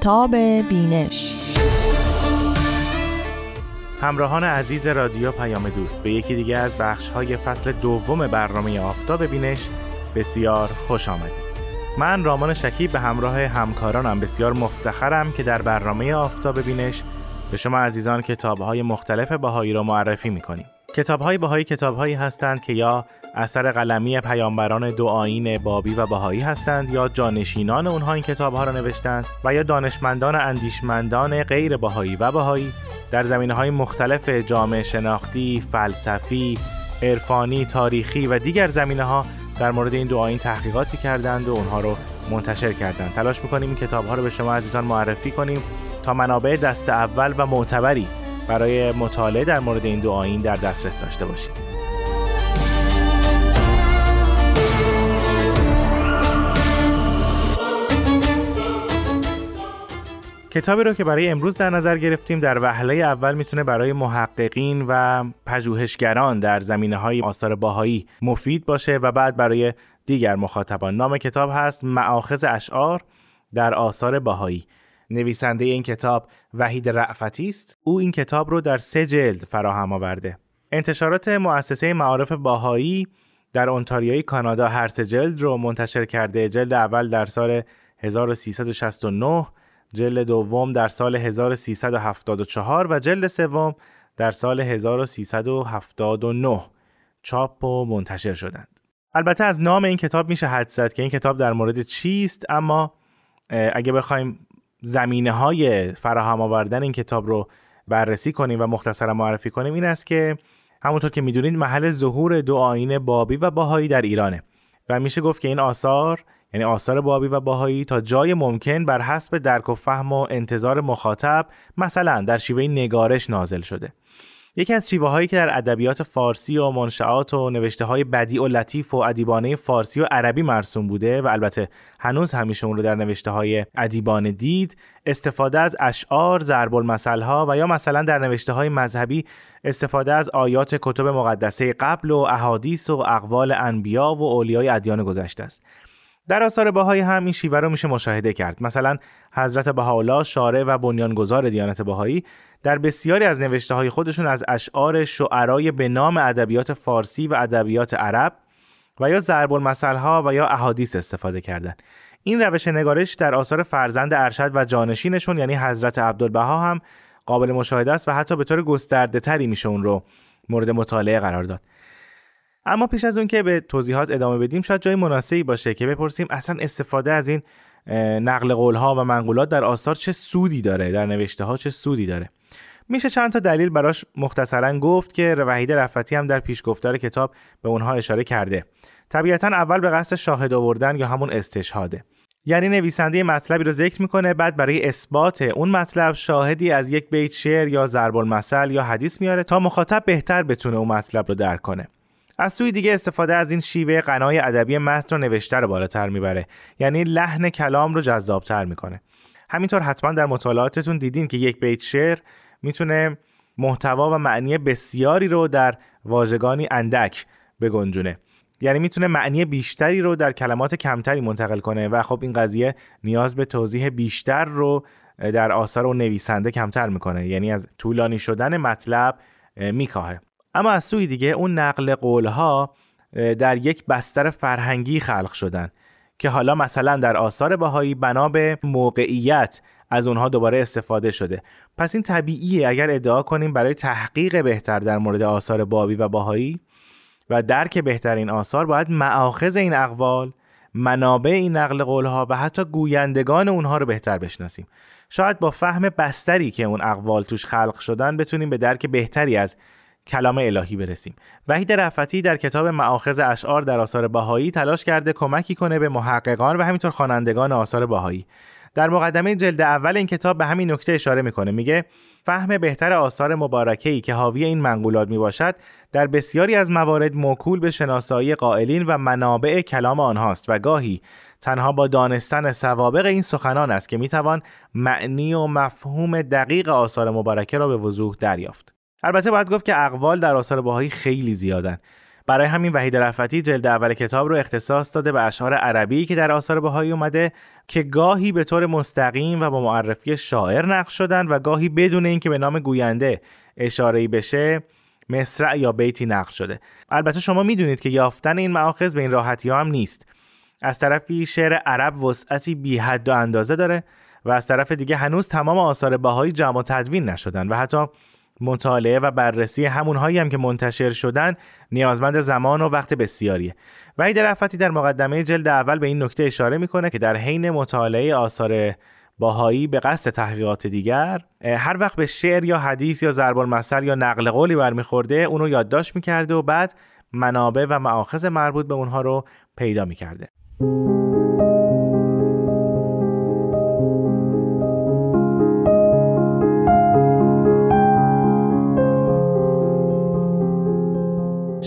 آفتاب بینش. همراهان عزیز رادیو پیام دوست به یکی دیگه از بخش های فصل دوم برنامه آفتاب بینش بسیار خوش آمدید. من رامان شکیب به همراه همکارانم بسیار مفتخرم که در برنامه آفتاب بینش به شما عزیزان کتاب های مختلف بهایی را معرفی می‌کنیم. کتاب های بهایی کتاب هایی هستند که یا اثر قلمی پیامبران دو آین بابی و بهایی هستند یا جانشینان اونها این کتاب ها را نوشتند و یا دانشمندان اندیشمندان غیر بهایی و بهایی در زمینه های مختلف جامعه شناختی، فلسفی، عرفانی، تاریخی و دیگر زمینه ها در مورد این دو آین تحقیقاتی کردند و اونها رو منتشر کردند. تلاش می‌کنیم این کتاب ها رو به شما عزیزان معرفی کنیم تا منابع دست اول و معتبری برای مطالعه در مورد این دو آین در دسترس داشته باشید. کتابی رو که برای امروز در نظر گرفتیم در وهله اول می‌تونه برای محققین و پژوهشگران در زمینه های آثار باهایی مفید باشه و بعد برای دیگر مخاطبان. نام کتاب هست معاخذ اشعار در آثار باهایی. نویسنده این کتاب وحید رعفتی است. او این کتاب رو در سه جلد فراهم آورده. انتشارات مؤسسه معارف باهایی در انتاریوی کانادا هر سه جلد رو منتشر کرده. جلد اول در سال 1369 جلد دوم در سال 1374 و جلد سوم در سال 1379 چاپ و منتشر شدند. البته از نام این کتاب میشه حد زد که این کتاب در مورد چیست اما اگه بخوایم زمینه های فراهم آوردن این کتاب رو بررسی کنیم و مختصرا معرفی کنیم این است که همونطور که می‌دونید محل ظهور دو آین بابی و باهایی در ایرانه و میشه گفت که این آثار یعنی آثار بابی و باهایی تا جای ممکن بر حسب درک و فهم و انتظار مخاطب مثلا در شیوه نگارش نازل شده. یکی از شیوه هایی که در ادبیات فارسی و منشعات و نوشته های بدیع و لطیف و ادیبانه فارسی و عربی مرسوم بوده و البته هنوز همیشه اون رو در نوشته های ادیبانه دید استفاده از اشعار ضرب المثل ها و یا مثلا در نوشته های مذهبی استفاده از آیات کتب مقدسه قبل و احادیث و اقوال انبیا و اولیای ادیان گذشته است. در آثار بهایی هم این شیوه رو میشه مشاهده کرد. مثلا حضرت بهاءالله شارع و بنیانگذار دیانت بهایی در بسیاری از نوشته های خودشون از اشعار شعرای به نام ادبیات فارسی و ادبیات عرب و یا ضرب المثل ها و یا احادیث استفاده کردند این روش نگارش در آثار فرزند ارشد و جانشینشون یعنی حضرت عبدالبها هم قابل مشاهده است و حتی به طور گسترده تری میشه اون رو مورد مطالعه قرار داد. اما پیش از اون که به توضیحات ادامه بدیم شاید جای مناسبی باشه که بپرسیم اصلا استفاده از این نقل قول ها و منقولات در آثار چه سودی داره در نوشته ها چه سودی داره. میشه چند تا دلیل براش مختصرا گفت که وحید رفتی هم در پیشگفتار کتاب به اونها اشاره کرده. طبیعتا اول به قصد شاهد آوردن یا همون استشهاده. یعنی نویسنده مطلبی رو ذکر می‌کنه بعد برای اثبات اون مطلب شاهدی از یک بیت شعر یا ضرب المثل یا حدیث میاره تا مخاطب بهتر بتونه اون مطلب رو درک کنه. از سوی دیگه استفاده از این شیوه قنای ادبی متن و نوشته رو بالاتر می‌بره. یعنی لحن کلام رو جذابتر می‌کنه. همینطور حتما در مطالعاتتون دیدین که یک بیت شعر می‌تونه محتوا و معنی بسیاری رو در واژگانی اندک بگنجونه. یعنی می‌تونه معنی بیشتری رو در کلمات کمتری منتقل کنه و خب این قضیه نیاز به توضیح بیشتر رو در آثار و نویسنده کمتر می‌کنه. یعنی از طولانی شدن مطلب میکاهه. اما از سوی دیگه اون نقل قولها در یک بستر فرهنگی خلق شدن که حالا مثلا در آثار بهایی بنا به موقعیت از اونها دوباره استفاده شده. پس این طبیعیه اگر ادعا کنیم برای تحقیق بهتر در مورد آثار بابی و باهایی و درک بهترین آثار باید معاخذ این اقوال منابع این نقل قولها و حتی گویندگان اونها رو بهتر بشناسیم. شاید با فهم بستری که اون اقوال توش خلق شدن بتونیم به درک بهتری از کلام الهی برسیم. وحید رفتی در کتاب معاخذ اشعار در آثار بهایی تلاش کرده کمکی کنه به محققان و همینطور خوانندگان آثار بهایی. در مقدمه جلد اول این کتاب به همین نکته اشاره می‌کنه. میگه فهم بهتر آثار مبارکه‌ای که حاوی این منقولات می‌باشد در بسیاری از موارد موکول به شناسایی قائلین و منابع کلام آنهاست و گاهی تنها با دانستن سوابق این سخنان است که می‌توان معنی و مفهوم دقیق آثار مبارکه را به وضوح دریافت. البته باید گفت که اقوال در آثار باهایی خیلی زیادن. برای همین وحید رفتی جلد اول کتاب رو اختصاص داده به اشعار عربی که در آثار بهایی اومده که گاهی به طور مستقیم و با معرفی شاعر نقش شدن و گاهی بدون اینکه به نام گوینده اشاره‌ای بشه مصرع یا بیتی نقش شده. البته شما می‌دونید که یافتن این معاخذ به این راحتی هم نیست. از طرفی شعر عرب وسعتی بی حد و اندازه داره و از طرف دیگه هنوز تمام آثار بهایی جمع و تدوین نشدن و حتی مطالعه و بررسی همونهایی هم که منتشر شدن نیازمند زمان و وقت بسیاریه. وحید رفتی در مقدمه جلد اول به این نکته اشاره می‌کنه که در حین مطالعه آثار باهایی به قصد تحقیقات دیگر هر وقت به شعر یا حدیث یا ضرب المثل یا نقل قولی برمیخورده اونو یادداشت می‌کرده و بعد منابع و معاخذ مربوط به اونها رو پیدا می‌کرده.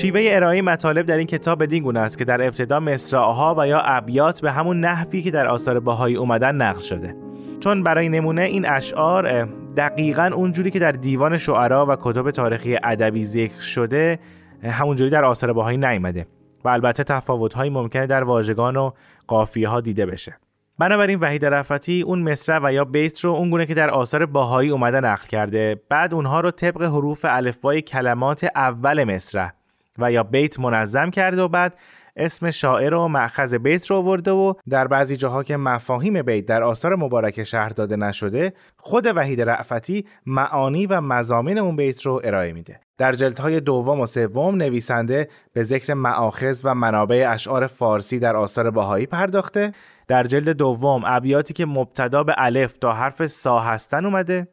شیوه ارائه مطالب در این کتاب بدین گونه است که در ابتدا مصرعها و یا ابیات به همون نحوی که در آثار باهایی اومدن نقل شده. چون برای نمونه این اشعار دقیقا اونجوری که در دیوان شعرا و کتب تاریخی ادبی ذکر شده همونجوری در آثار باهایی نیامده و البته تفاوت‌هایی ممکنه در واژگان و قافیه ها دیده بشه. بنابراین وحید رفتی اون مصرع و یا بیت رو اونگونه که در آثار باهایی اومده نقل کرده بعد اونها رو طبق حروف الفبای کلمات اول مصرع و یا بیت منظم کرده و بعد اسم شاعر و معخذ بیت رو آورده و در بعضی جاها که مفاهیم بیت در آثار مبارک شهر داده نشده خود وحید رعفتی معانی و مزامین اون بیت رو ارائه میده. در جلدهای دوم و سوم نویسنده به ذکر معاخذ و منابع اشعار فارسی در آثار باهایی پرداخته. در جلد دوم ابیاتی که مبتدا به الف تا حرف سا هستن اومده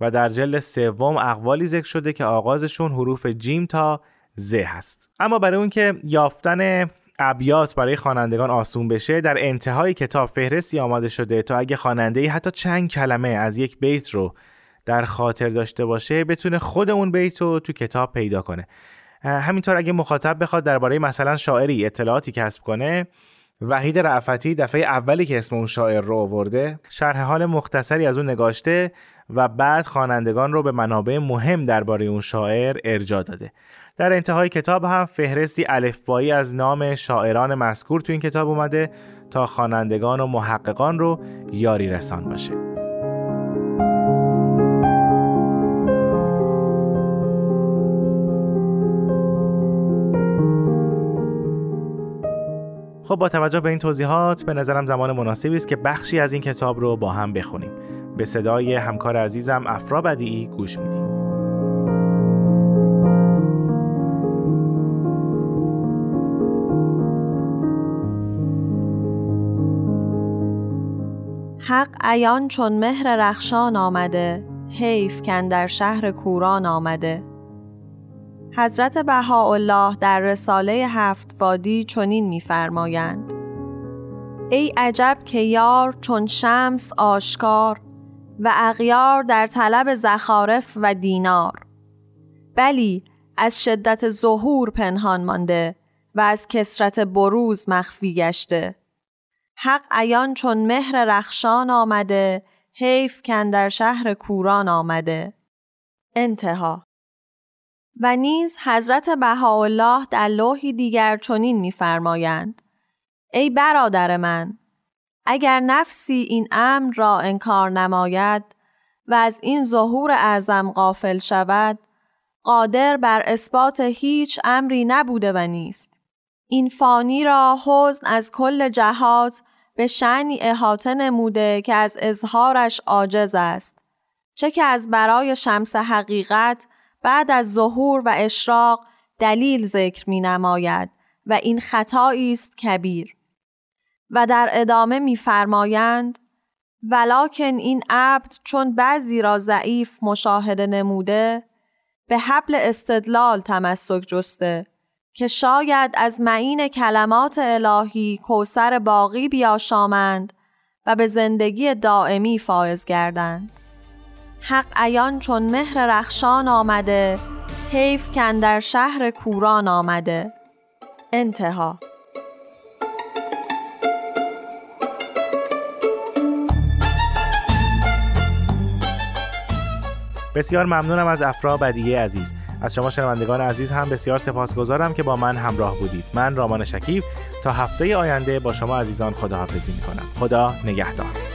و در جلد سوم اقوالی ذکر شده که آغازشون حروف جیم تا ز هست. اما برای اون که یافتن ابیات برای خوانندگان آسون بشه در انتهای کتاب فهرستی آماده شده تا اگه خواننده حتی چند کلمه از یک بیت رو در خاطر داشته باشه بتونه خود اون بیت رو تو کتاب پیدا کنه. همینطور اگه مخاطب بخواد درباره مثلا شاعری اطلاعاتی کسب کنه وحید رعفتی دفعه اولی که اسم اون شاعر رو آورده شرح حال مختصری از اون نگاشته و بعد خوانندگان رو به منابع مهم درباره اون شاعر ارجا داده. در انتهای کتاب هم فهرستی الفبایی از نام شاعران مذکور تو این کتاب اومده تا خوانندگان و محققان رو یاری رسان باشه. خب با توجه به این توضیحات به نظرم زمان مناسبی است که بخشی از این کتاب رو با هم بخونیم. به صدای همکار عزیزم افرا بدیعی گوش میدیم. حق عیان چون مهر رخشان آمده حیف کن در شهر کوران آمده. حضرت بهاءالله در رساله هفت وادی چنین می‌فرمایند. ای عجب که یار چون شمس آشکار و اغیار در طلب زخارف و دینار. بلی از شدت ظهور پنهان مانده و از کسرت بروز مخفی گشته. حق عیان چون مهر رخشان آمده حیف کن در شهر کوران آمده. انتها. و نیز حضرت بهاءالله در لوحی دیگر چنین می‌فرمایند ای برادر من اگر نفسی این امر را انکار نماید و از این ظهور اعظم غافل شود قادر بر اثبات هیچ امری نبوده و نیست. این فانی را حزن از کل جهات به شعنی احاطه نموده که از اظهارش عاجز است. چه که از برای شمس حقیقت بعد از ظهور و اشراق دلیل ذکر می نماید و این خطایی است کبیر. و در ادامه میفرمایند ولکن این عبد چون بعضی را ضعیف مشاهده نموده به حبل استدلال تمسک جسته. که شاید از معین کلمات الهی کوسر باقی بیاشامند و به زندگی دائمی فائز گردند. حق عیان چون مهر رخشان آمده حیف کن در شهر کوران آمده. انتها. بسیار ممنونم از افرا بدیه عزیز. از شما شنوندگان عزیز هم بسیار سپاسگزارم که با من همراه بودید. من رامان شکیب. تا هفته آینده با شما عزیزان خداحافظی می‌کنم. خدا نگهدار.